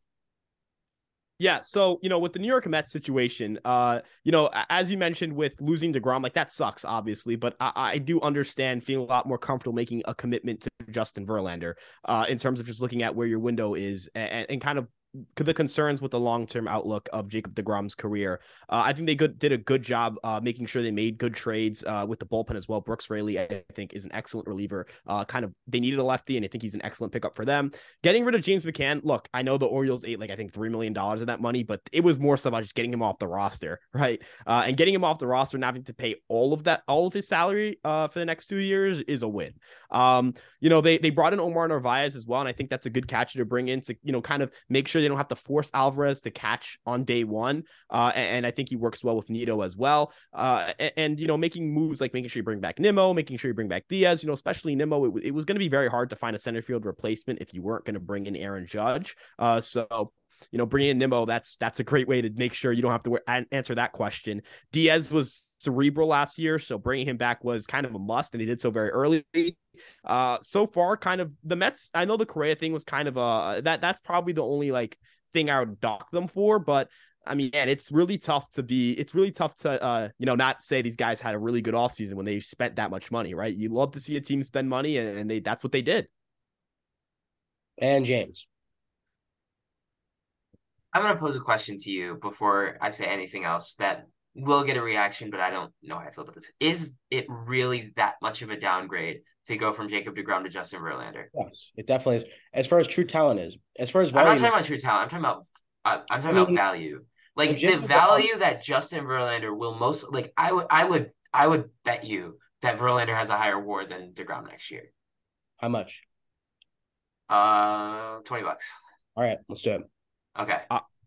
Yeah, so you know, with the New York Mets situation, uh, you know, as you mentioned with losing Degrom, like that sucks, obviously, but I, I do understand feeling a lot more comfortable making a commitment to Justin Verlander, uh, in terms of just looking at where your window is and, and kind of the concerns with the long term outlook of Jacob DeGrom's career. Uh, I think they good, did a good job uh, making sure they made good trades uh, with the bullpen as well. Brooks Raley, I think, is an excellent reliever. Uh, kind of they needed a lefty, and I think he's an excellent pickup for them. Getting rid of James McCann, look, I know the Orioles ate like I think three million dollars of that money, but it was more so about just getting him off the roster, right? Uh, and getting him off the roster not having to pay all of that, all of his salary uh, for the next two years is a win. Um, you know, they they brought in Omar Narvaez as well, and I think that's a good catcher to bring in to you know kind of make sure they don't have to force Alvarez to catch on day one. Uh, and, and, I think he works well with Nido as well. Uh, and, and, you know, making moves like making sure you bring back Nimmo, making sure you bring back Diaz. You know, especially Nimmo, it, it was going to be very hard to find a center field replacement if you weren't going to bring in Aaron Judge. Uh, so you know, bringing in Nimmo, that's that's a great way to make sure you don't have to answer that question. Diaz was cerebral last year, so bringing him back was kind of a must, and he did so very early. Uh, so far, kind of the Mets. I know the Correa thing was kind of a that that's probably the only like thing I would dock them for, but I mean, man, it's really tough to be, it's really tough to, uh, you know, not say these guys had a really good offseason when they spent that much money, right? You love to see a team spend money and, and they, that's what they did. And James. I'm going to pose a question to you before I say anything else that will get a reaction, but I don't know how I feel about this. Is it really that much of a downgrade to go from Jacob DeGrom to Justin Verlander? Yes, it definitely is. As far as true talent is, as far as volume, I'm not talking about true talent. I'm talking about uh, I'm talking I mean, about value. Like the value that Justin Verlander will most like I would I would I would bet you that Verlander has a higher WAR than Degrom next year. How much? Uh, twenty bucks. All right, let's do it. Okay.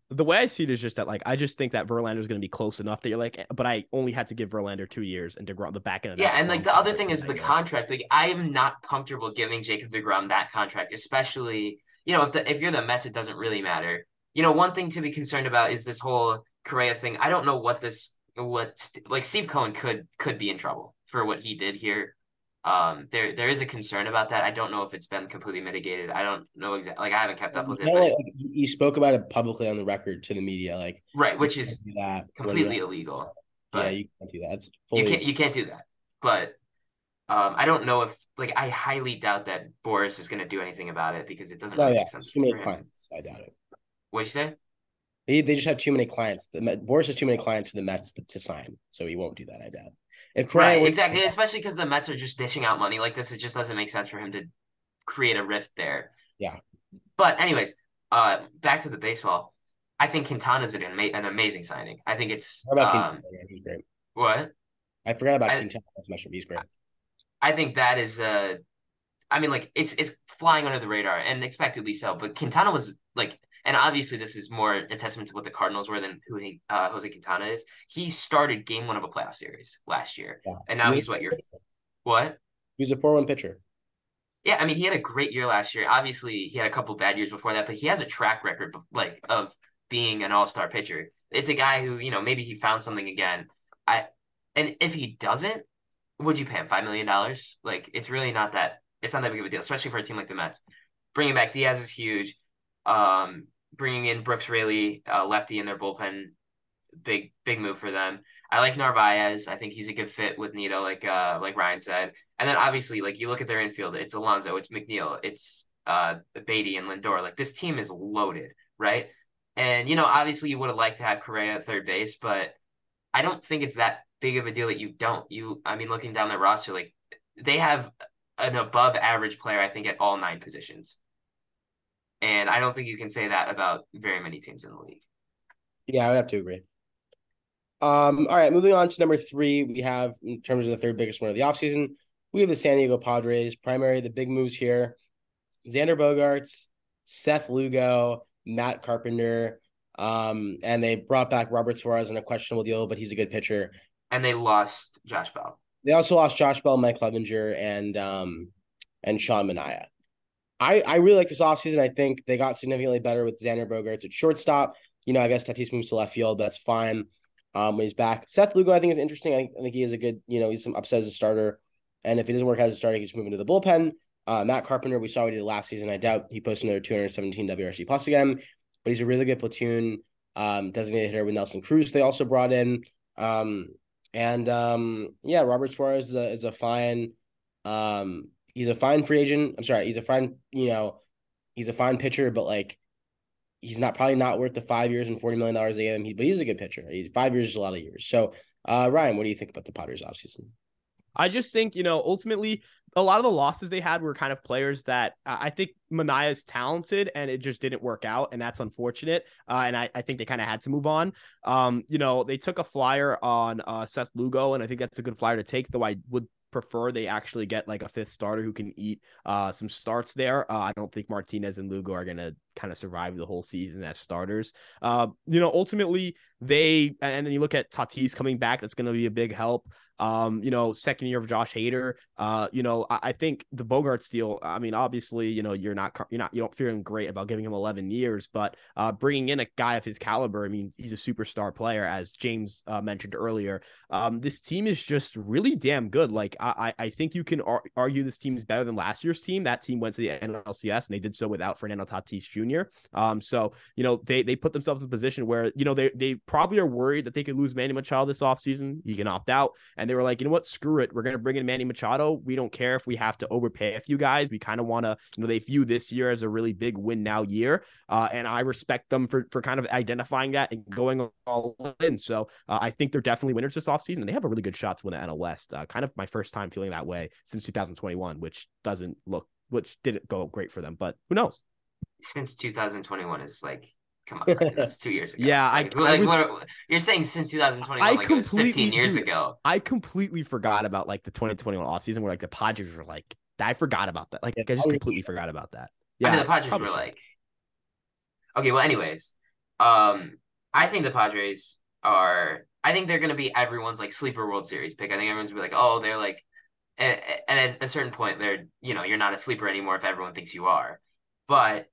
the way I see it is just that like I just think that Verlander is going to be close enough that you're like, but I only had to give Verlander two years and Degrom the back end. Of Yeah, and like the other thing is the contract. Like I am not comfortable giving Jacob Degrom that contract, especially you know if the if you're the Mets, it doesn't really matter. You know, one thing to be concerned about is this whole Correa thing. I don't know what this what like Steve Cohen could could be in trouble for what he did here. Um, there there is a concern about that. I don't know if it's been completely mitigated. I don't know exactly. Like I haven't kept up with it, like- you spoke about it publicly on the record to the media, like right, which is that completely illegal. Yeah, you can't do that. It's you can't you can't do that. But um, I don't know if like I highly doubt that Boras is going to do anything about it because it doesn't No, really yeah, make sense too many clients. I doubt it. What'd you say? They, they just have too many clients. The Boras has too many clients for the Mets to, to sign, so he won't do that. I doubt. If Correa Right, exactly. Especially because the Mets are just dishing out money like this. It just doesn't make sense for him to create a rift there. Yeah. But anyways, uh, back to the baseball. I think Quintana's an, ama- an amazing signing. I think it's How about um, Quintana? He's great. what I forgot about I- Quintana as much. He's great. I think that is uh I mean like it's it's flying under the radar and expectedly so, but Quintana was like and obviously this is more a testament to what the Cardinals were than who he uh Jose Quintana is. He started game one of a playoff series last year. Yeah. And now He he's what your what? He was a four-one pitcher. Yeah, I mean he had a great year last year. Obviously he had a couple bad years before that, but he has a track record of, like of being an all-star pitcher. It's a guy who, you know, maybe he found something again. I and if he doesn't, would you pay him five million dollars? Like it's really not that it's not that big of a deal, especially for a team like the Mets. Bringing back Diaz is huge. Um, bringing in Brooks Raley, uh, lefty in their bullpen, big big move for them. I like Narvaez. I think he's a good fit with Nido, like uh like Ryan said. And then obviously, like you look at their infield, it's Alonso, it's McNeil, it's uh Baty and Lindor. Like this team is loaded, right? And you know, obviously, you would have liked to have Correa at third base, but I don't think it's that big of a deal that you don't. You, I mean, looking down their roster, like they have an above average player, I think, at all nine positions. And I don't think you can say that about very many teams in the league. Yeah, I would have to agree. Um, all right, moving on to number three, we have in terms of the third biggest one of the offseason, we have the San Diego Padres. Primary, the big moves here. Xander Bogaerts, Seth Lugo, Matt Carpenter. Um, and they brought back Robert Suarez in a questionable deal, but he's a good pitcher. And they lost Josh Bell. They also lost Josh Bell, Mike Clevinger, and um and Sean Manaea. I I really like this offseason. I think they got significantly better with Xander Bogaerts at shortstop. You know, I guess Tatis moves to left field. That's fine. Um, when he's back, Seth Lugo, I think is interesting. I think, I think he is a good. You know, he's some upset as a starter, and if he doesn't work as a starter, he just move into the bullpen. Uh, Matt Carpenter, we saw what he did last season. I doubt he posted another 217 WRC plus again, but he's a really good platoon um, designated hitter with Nelson Cruz. They also brought in. Um, and um, yeah, Robert Suarez is a is a fine um he's a fine free agent. I'm sorry, he's a fine, you know, he's a fine pitcher, but like he's not probably not worth the five years and forty million dollars they gave him. He, but he's a good pitcher. He, five years is a lot of years. So uh Ryan, what do you think about the Padres offseason? I just think, you know, ultimately a lot of the losses they had were kind of players that uh, I think Manaea is talented and it just didn't work out. And that's unfortunate. Uh, and I, I think they kind of had to move on. Um, you know, they took a flyer on uh, Seth Lugo, and I think that's a good flyer to take, though I would prefer they actually get like a fifth starter who can eat uh, some starts there. Uh, I don't think Martinez and Lugo are going to kind of survive the whole season as starters. Uh, you know, ultimately they, and then you look at Tatis coming back, that's going to be a big help. Um, you know, second year of Josh Hader. Uh, you know, I, I think the Bogaerts deal. I mean, obviously, you know, you're not, you're not, you don't feeling great about giving him 11 years, but uh, bringing in a guy of his caliber. I mean, he's a superstar player, as James uh, mentioned earlier. Um, this team is just really damn good. Like, I, I think you can ar- argue this team is better than last year's team. That team went to the NLCS and they did so without Fernando Tatis Jr. Um, so you know, they they put themselves in a position where you know they they probably are worried that they could lose Manny Machado this offseason. He can opt out, and they were like, you know what, screw it, we're gonna bring in Manny Machado. We don't care if we have to overpay a few guys. We kind of want to, you know, they view this year as a really big win now year, uh, and I respect them for for kind of identifying that and going all in. So uh, I think they're definitely winners this offseason, and they have a really good shot to win the NL West. Uh, kind of my first time feeling that way since 2021, which doesn't look, which didn't go great for them, but who knows? Since 2021 is like Come on, that's two years ago. Yeah, like, I, like I was, what, you're saying since 2021, I like it was 15 years dude, ago. I completely forgot about like the 2021 offseason where like the Padres were like I forgot about that. Like Yeah, I just completely forgot about that. I mean, the Padres probably were like, okay. Well, anyways, um, I think the Padres are. I think they're going to be everyone's like sleeper World Series pick. I think everyone's gonna be like, oh, they're like, and, and at a certain point, they're you know you're not a sleeper anymore if everyone thinks you are. But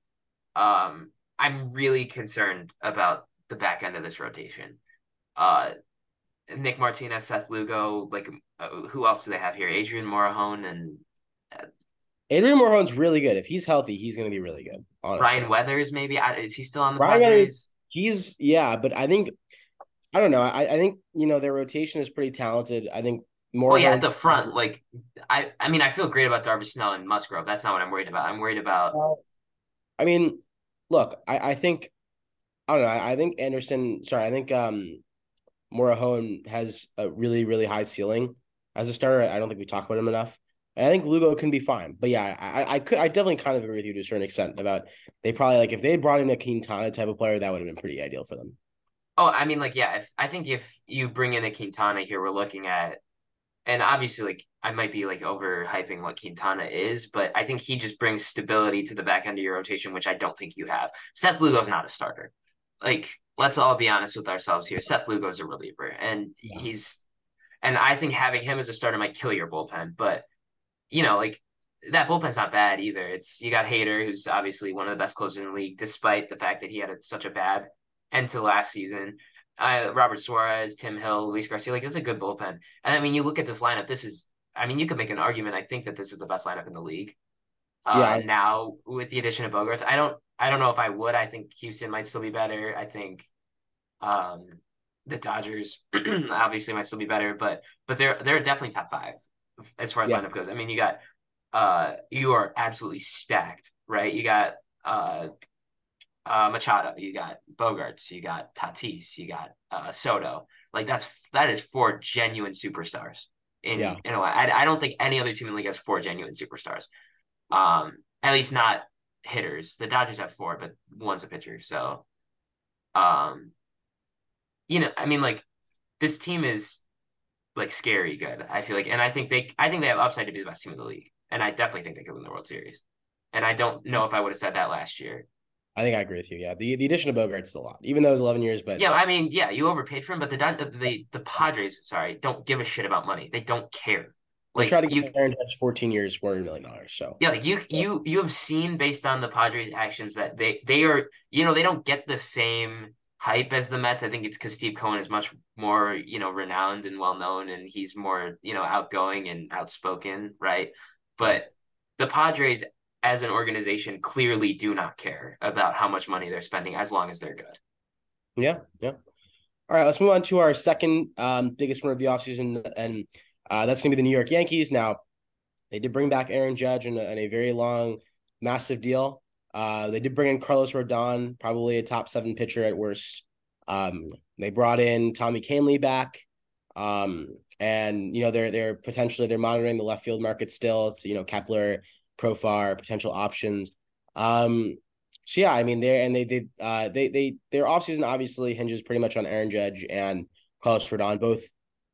um, I'm really concerned about the back end of this rotation. Uh, Nick Martinez, Seth Lugo, like uh, who else do they have here? Adrian Morejon and Adrian Morejon's really good. If he's healthy, he's going to be really good. Honestly. Ryan Weathers. Maybe is he still on the Ryan? Weathers- He's yeah, but I think I don't know. I, I think you know their rotation is pretty talented. I think more. Well, yeah, at the front, like I, I mean, I feel great about Darvish Snell and Musgrove. That's not what I'm worried about. I'm worried about. I mean, look, I, I think I don't know. I, I think Anderson. Sorry, I think um, Morejon has a really really high ceiling as a starter. I don't think we talk about him enough. And I think Lugo can be fine, but yeah, I I could I definitely kind of agree with you to a certain extent about they probably like if they brought in a Quintana type of player that would have been pretty ideal for them. Oh, I mean, like, yeah. If I think if you bring in a Quintana here, we're looking at, and obviously, like, I might be like overhyping what Quintana is, but I think he just brings stability to the back end of your rotation, which I don't think you have. Seth Lugo's not a starter. Like, let's all be honest with ourselves here. Seth Lugo's a reliever, and Yeah. he's, and I think having him as a starter might kill your bullpen, but you know, like that bullpen's not bad either. It's you got Hader, who's obviously one of the best closers in the league, despite the fact that he had a, such a bad end to last season. Uh, Robert Suarez, Tim Hill, Luis Garcia, like it's a good bullpen. And I mean, you look at this lineup. This is, I mean, you could make an argument. I think that this is the best lineup in the league. Uh, Yeah. Now with the addition of Bogaerts, I don't, I don't know if I would. I think Houston might still be better. I think, um, the Dodgers obviously might still be better, but but they're they're definitely top five as far as Yeah. lineup goes. I mean, you got uh you are absolutely stacked, right? You got uh uh Machado, you got Bogaerts, you got Tatis, you got uh Soto. Like that's that is four genuine superstars in Yeah. in a lot. I, I don't think any other team in the league has four genuine superstars. Um, at least not hitters. The Dodgers have four, but one's a pitcher. So, um, you know, I mean, like this team is like scary good. I feel like, and I think they, I think they have upside to be the best team in the league, and I definitely think they could win the World Series. And I don't know if I would have said that last year. I think I agree with you. Yeah, the the addition of Bogaerts is a lot, even though it was eleven years. But Yeah, I mean, yeah, you overpaid for him, but the the the Padres, sorry, don't give a shit about money. They don't care. Like tried to you, get Aaron Judge fourteen years, four hundred million dollars. So Yeah, like you you you have seen based on the Padres' actions that they they are you know they don't get the same hype as the Mets. I think it's because Steve Cohen is much more you know renowned and well known, and he's more you know outgoing and outspoken, right? But the Padres as an organization clearly do not care about how much money they're spending as long as they're good. Yeah, yeah. All right, let's move on to our second um, biggest one of the offseason, and uh, that's going to be the New York Yankees. Now, they did bring back Aaron Judge in a, in a very long, massive deal. Uh, they did bring in Carlos Rodon, probably a top seven pitcher at worst. Um, they brought in Tommy Kahnle back, um, and you know they're they're potentially they're monitoring the left field market still. You know Kepler, Profar, potential options. Um, so yeah, I mean they're and they they uh they they their offseason obviously hinges pretty much on Aaron Judge and Carlos Rodon, both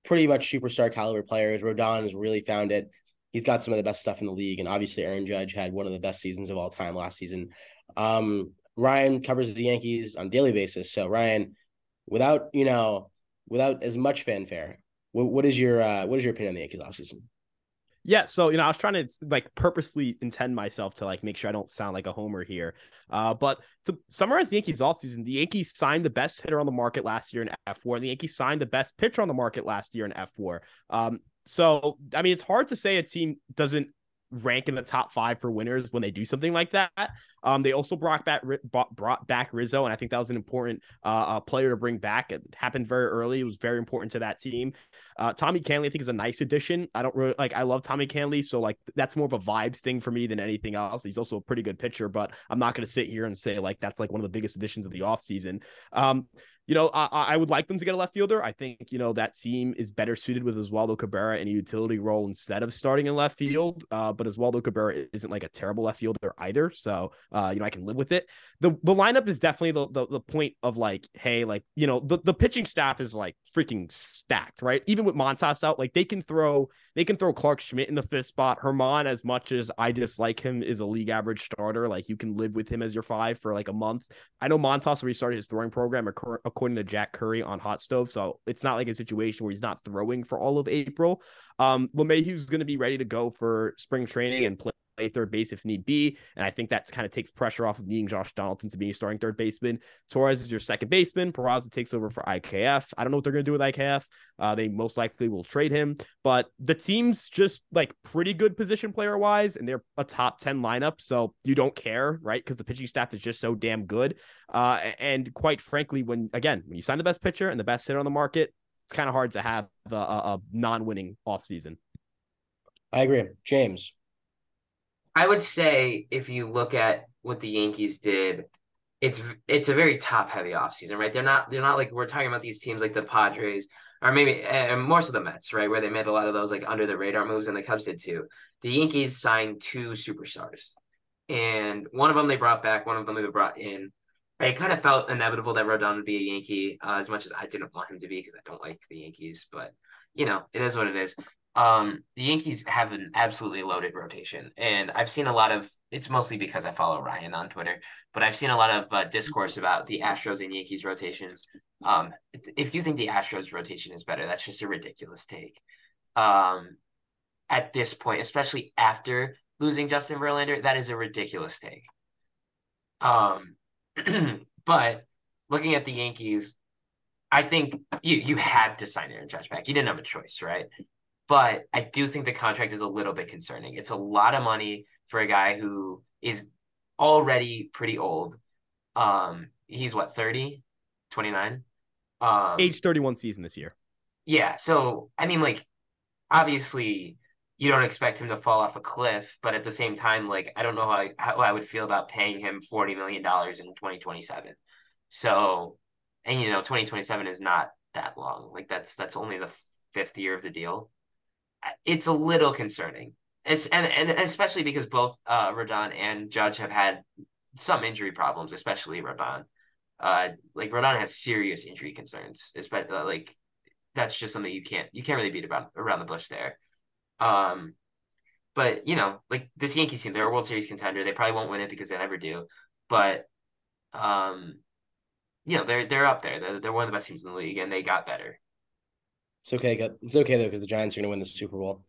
pretty much superstar caliber players. Rodon has really found it. He's got some of the best stuff in the league, and obviously Aaron Judge had one of the best seasons of all time last season. Um, Ryan covers the Yankees on a daily basis, so Ryan, without you know, without as much fanfare, what, what is your uh, what is your opinion on the Yankees offseason? Yeah, so you know, I was trying to like purposely intend myself to like make sure I don't sound like a homer here. Uh, but to summarize the Yankees offseason, the Yankees signed the best hitter on the market last year in F4, and the Yankees signed the best pitcher on the market last year in F4. Um, so I mean, it's hard to say a team doesn't rank in the top five for winners when they do something like that. Um, they also brought back brought, back Rizzo, and I think that was an important uh, uh, player to bring back. It happened very early. It was very important to that team. Uh, Tommy Kahnle, I think, is a nice addition. I don't really like. I love Tommy Kahnle, so like that's more of a vibes thing for me than anything else. He's also a pretty good pitcher, but I'm not going to sit here and say like that's like one of the biggest additions of the offseason. Um, you know, I, I would like them to get a left fielder. I think, you know, that team is better suited with Oswaldo Cabrera in a utility role instead of starting in left field. Uh, but Oswaldo Cabrera isn't like a terrible left fielder either. So, uh, you know, I can live with it. The the lineup is definitely the, the, the point of like, hey, like, you know, the, the pitching staff is like freaking stacked, right? Even with Montas out, like they can throw, they can throw Clarke Schmidt in the fifth spot. Herman, as much as I dislike him, is a league average starter. Like you can live with him as your five for like a month. I know Montas restarted his throwing program according to Jack Curry on Hot Stove. So it's not like a situation where he's not throwing for all of April. Um, LeMahieu's going to be ready to go for spring training and play play third base if need be. And I think that kind of takes pressure off of needing Josh Donaldson to be a starting third baseman. Torres is your second baseman. Peraza takes over for IKF. I don't know what they're going to do with IKF. Uh, they most likely will trade him, but the team's just like pretty good position player wise, and they're a top 10 lineup. So you don't care, right? Because the pitching staff is just so damn good. Uh, and quite frankly, when again, when you sign the best pitcher and the best hitter on the market, it's kind of hard to have a, a non-winning offseason. I agree. James. I would say if you look at what the Yankees did, it's it's a very top heavy offseason, right? They're not they're not like we're talking about these teams like the Padres or maybe uh, more so the Mets, right, where they made a lot of those like under the radar moves, and the Cubs did too. The Yankees signed two superstars, and one of them they brought back, one of them they brought in. It kind of felt inevitable that Rodon would be a Yankee, uh, as much as I didn't want him to be because I don't like the Yankees, but you know it is what it is um the Yankees have an absolutely loaded rotation and I've seen a lot of it's mostly because I follow Ryan on Twitter but I've seen a lot of uh, discourse about the Astros and Yankees rotations. Um if you think the Astros rotation is better that's just a ridiculous take. Um at this point especially after losing Justin Verlander that is a ridiculous take. Um but looking at the Yankees I think you you had to sign Aaron Judge back. You didn't have a choice right but I do think the contract is a little bit concerning. It's a lot of money for a guy who is already pretty old. Um, he's what, 30, 29? Um, age 31 season this year. Yeah. So, I mean, like, obviously, you don't expect him to fall off a cliff, but at the same time, like, I don't know how I, how I would feel about paying him $40 million in 2027. So, and you know, 2027 is not that long. Like, that's, that's only the fifth year of the deal it's a little concerning. It's, and, and especially because both uh, Rodon and Judge have had some injury problems, especially Rodon. Uh, like Rodon has serious injury concerns, especially uh, like that's just something you can't you can't really beat around around the bush there. Um, but you know, like this Yankees team, they're a World Series contender. They probably won't win it because they never do. But um, you know, they're they're up there. They're, they're one of the best teams in the league, and they got better. It's okay. It's okay though because the Giants are going to win the Super Bowl.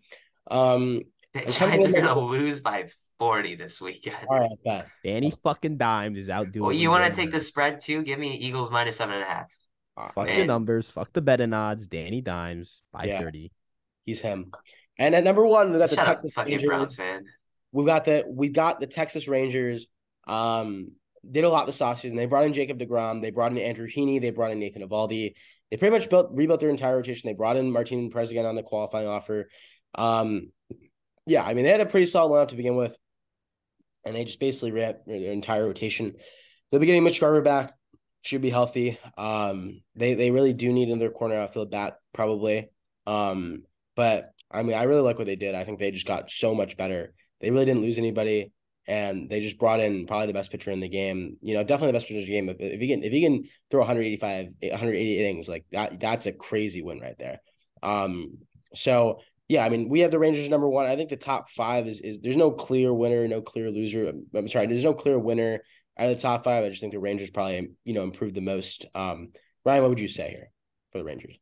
Um, the Giants are going to lose by forty this weekend. All right, bet. Danny fucking Dimes is out doing. Well, you want to take the spread too? Give me Eagles minus seven and a half. Uh, fuck man. the numbers. Fuck the betting odds. Danny Dimes by yeah, thirty. He's him. And at number one, we got Shut the Texas fucking Rangers. Browns fan. We got the we got the Texas Rangers. Um, did a lot this offseason. They brought in Jacob DeGrom. They brought in Andrew Heaney. They brought in Nathan Eovaldi they pretty much built rebuilt their entire rotation. They brought in Martin Perez again on the qualifying offer. Um, yeah, I mean they had a pretty solid lineup to begin with, and they just basically ran their entire rotation. They'll be getting Mitch Garver back, should be healthy. Um, they they really do need another corner outfield bat probably. Um, but I mean I really like what they did. I think they just got so much better. They really didn't lose anybody and they just brought in probably the best pitcher in the game. You know, definitely the best pitcher in the game. If, he can if he can throw 185, 180 innings, like that, that's a crazy win right there. Um, so yeah, I mean, we have the Rangers number one. I think the top five is is there's no clear winner, no clear loser. I'm sorry, there's no clear winner out of the top five. I just think the Rangers probably you know improved the most. Um, Ryan, what would you say here for the Rangers?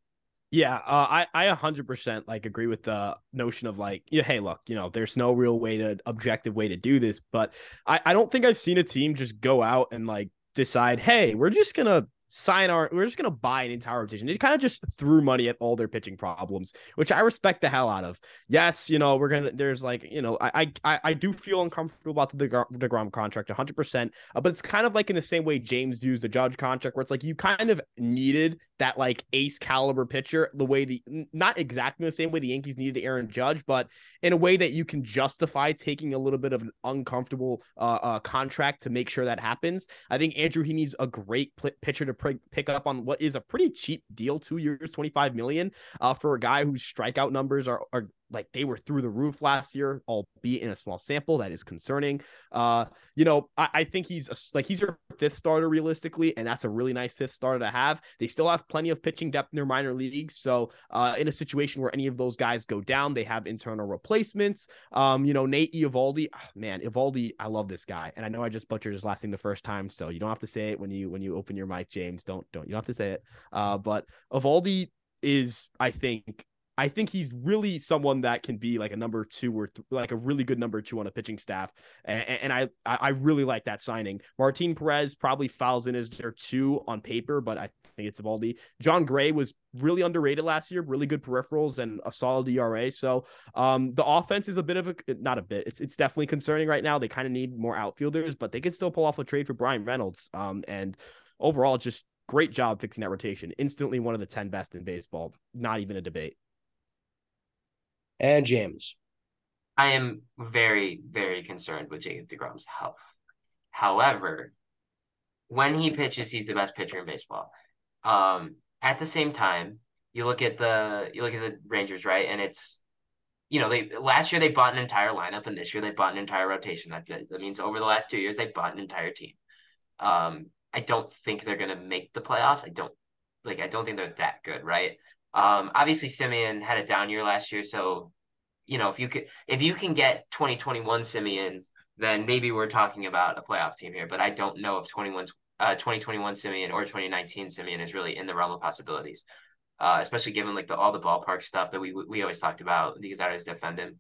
Yeah, uh, I I 100% like agree with the notion of like, yeah, hey, look, you know, there's no real way to objective way to do this, but I I don't think I've seen a team just go out and like decide, hey, we're just gonna sign our we're just gonna buy an entire rotation. They kind of just threw money at all their pitching problems, which I respect the hell out of. Yes, you know, we're gonna there's like, you know, I I I do feel uncomfortable about the DeGrom contract 100 percent uh, but it's kind of like in the same way James used the Judge contract, where it's like you kind of needed that like ace caliber pitcher, the way the not exactly the same way the Yankees needed Aaron Judge, but in a way that you can justify taking a little bit of an uncomfortable uh, uh contract to make sure that happens. I think Andrew Heaney's a great pitcher to pick up on what is a pretty cheap deal, two years, 25 million, uh, for a guy whose strikeout numbers are, are like they were through the roof last year, albeit in a small sample. That is concerning. Uh, you know, I, I think he's a, like he's your fifth starter realistically, and that's a really nice fifth starter to have. They still have plenty of pitching depth in their minor leagues, so uh, in a situation where any of those guys go down, they have internal replacements. Um, you know, Nate Ivaldi, oh, man, Ivaldi, I love this guy, and I know I just butchered his last name the first time, so you don't have to say it when you when you open your mic, James. Don't don't you don't have to say it. Uh, but Ivaldi is, I think, I think he's really someone that can be like a number two or th- like a really good number two on a pitching staff. And, and I, I really like that signing. Martin Perez probably fouls in as their two on paper, but I think it's Eovaldi. Jon Gray was really underrated last year, really good peripherals and a solid ERA. So um, the offense is a bit of a not a bit. It's it's definitely concerning right now. They kind of need more outfielders, but they can still pull off a trade for Bryan Reynolds. Um, and overall, just great job fixing that rotation. Instantly one of the 10 best in baseball. Not even a debate and James. I am very, very concerned with Jacob DeGrom's health. However, when he pitches, he's the best pitcher in baseball. Um, at the same time, you look at the you look at the Rangers, right? And it's you know, they last year they bought an entire lineup, and this year they bought an entire rotation. That that means over the last two years they bought an entire team. Um, I don't think they're gonna make the playoffs. I don't like. I don't think they're that good, right? Um, obviously Semien had a down year last year, so you know if you could if you can get 2021 Semien, then maybe we're talking about a playoff team here. But I don't know if 21 uh, 2021 Semien or 2019 Semien is really in the realm of possibilities. Uh, especially given like the all the ballpark stuff that we we always talked about because I always defend him.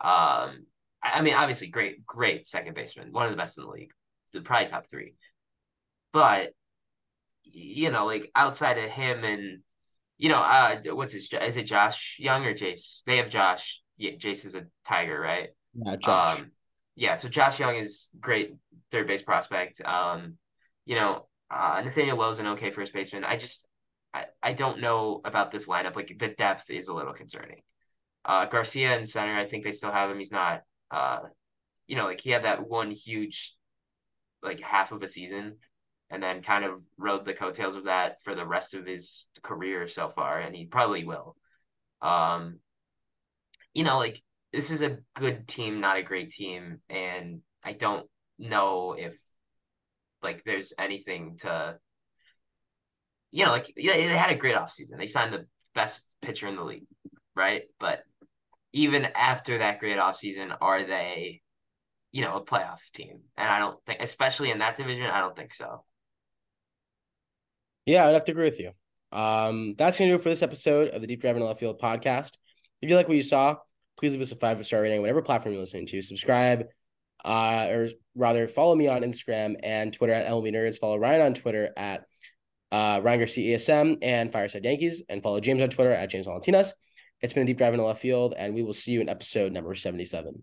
Um, I mean, obviously, great, great second baseman, one of the best in the league, the probably top three. But you know, like outside of him and you know, uh, what's his? Is it Josh Jung or Jace? They have Josh. Yeah, Jace is a Tiger, right? Yeah, Josh. Um, yeah, so Josh Jung is great third base prospect. Um, you know, uh, Nathaniel Lowe's an okay first baseman. I just, I, I don't know about this lineup. Like the depth is a little concerning. Uh, Garcia in center, I think they still have him. He's not, uh, you know, like he had that one huge, like half of a season and then kind of rode the coattails of that for the rest of his career so far, and he probably will. Um, you know, like this is a good team, not a great team, and I don't know if like there's anything to you know, like yeah, they had a great offseason. They signed the best pitcher in the league, right? But even after that great offseason, are they, you know, a playoff team? And I don't think, especially in that division, I don't think so. Yeah, I'd have to agree with you. Um, that's gonna do it for this episode of the Deep Dive in Left Field podcast. If you like what you saw, please leave us a five star rating, on whatever platform you're listening to. Subscribe, uh, or rather follow me on Instagram and Twitter at MLB Nerds. Follow Ryan on Twitter at uh, Ryan Garcia ESM and Fireside Yankees, and follow James on Twitter at James Valentinas. It's been a deep dive in the left field, and we will see you in episode number 77.